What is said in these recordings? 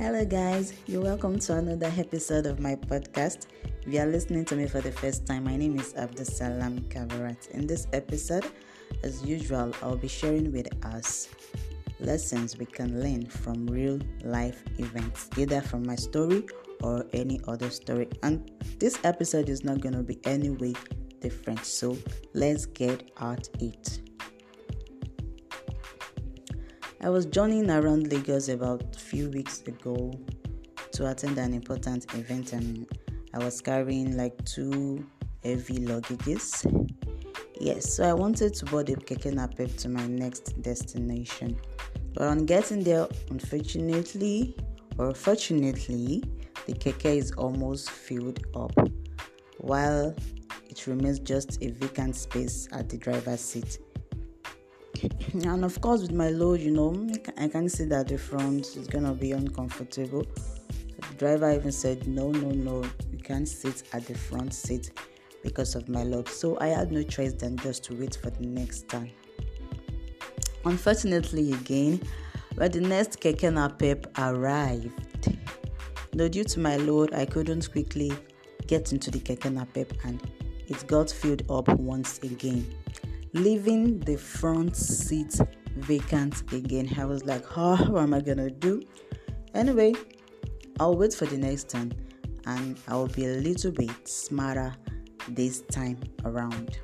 Hello, guys. You're welcome to another episode of my podcast. If you are listening to me for the first time, my name is Abdusalam Kavarat. In this episode, as usual, I'll be sharing with us lessons we can learn from real life events, either from my story or any other story. And this episode is not going to be any way different. So let's get at it. I was journeying around Lagos about a few weeks ago to attend an important event, and I was carrying like two heavy luggages. Yes, so I wanted to board a keke napep to my next destination. But on getting there, unfortunately or fortunately, the keke is almost filled up, while it remains just a vacant space at the driver's seat and of course with my load you know i can see that the front is gonna be uncomfortable. The driver even said no no no you can't sit at the front seat because of my load. So i had no choice than just to wait for the next turn. Unfortunately again when the next keke napep arrived. Though due to my load i couldn't quickly get into the keke napep and it got filled up once again leaving the front seat vacant again. I was like, oh, what am I gonna do? Anyway, I'll wait for the next turn and I'll be a little bit smarter this time around.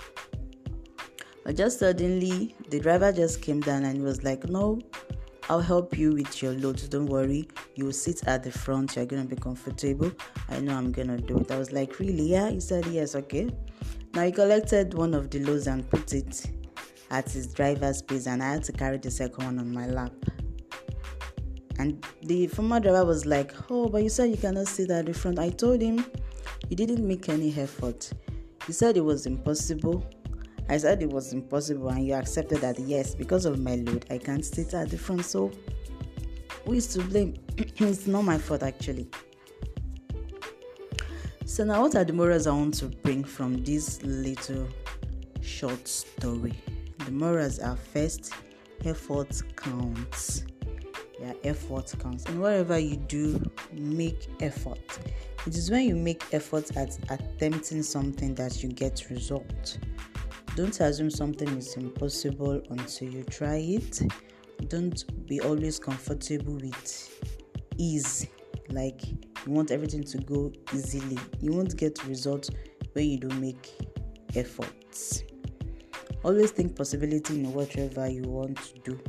But just suddenly, the driver just came down and was like, No, I'll help you with your load. Don't worry, you sit at the front, you're gonna be comfortable. I know I'm gonna do it. I was like, Really? Yeah, he said, Yes, okay. Now he collected one of the loads and put it at his driver's space, and I had to carry the second one on my lap. And the former driver was like, Oh, but you said you cannot sit at the front. I told him you didn't make any effort. He said it was impossible. I said it was impossible, and you accepted that yes, because of my load, I can't sit at the front. So, who is to blame? it's not my fault, actually. So now, what are the morals I want to bring from this little short story? The morals are first, effort counts. Yeah, effort counts. And whatever you do, make effort. It is when you make effort at attempting something that you get results. Don't assume something is impossible until you try it. Don't be always comfortable with ease. Like you want everything to go easily. You won't get results when you don't make efforts. Always think possibility in whatever you want to do.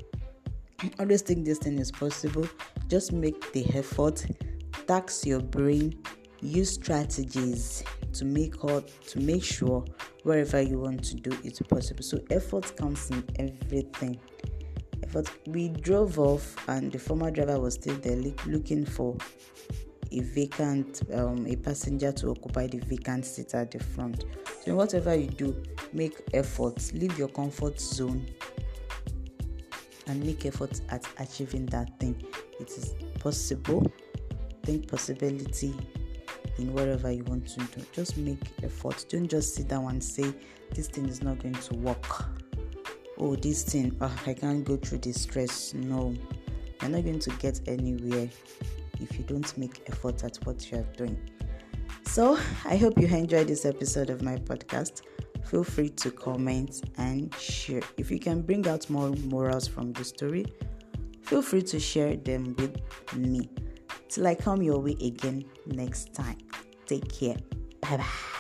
Always think this thing is possible. Just make the effort. Tax your brain. Use strategies to make out to make sure wherever you want to do it's possible. So effort comes in everything. Effort. We drove off, and the former driver was still there looking for a vacant um, a passenger to occupy the vacant seat at the front so whatever you do make efforts leave your comfort zone and make efforts at achieving that thing it is possible think possibility in whatever you want to do just make effort. don't just sit down and say this thing is not going to work oh this thing oh, i can't go through this stress no you're not going to get anywhere if you don't make effort at what you are doing. So, I hope you enjoyed this episode of my podcast. Feel free to comment and share. If you can bring out more morals from the story, feel free to share them with me. Till I come your way again next time. Take care. Bye bye.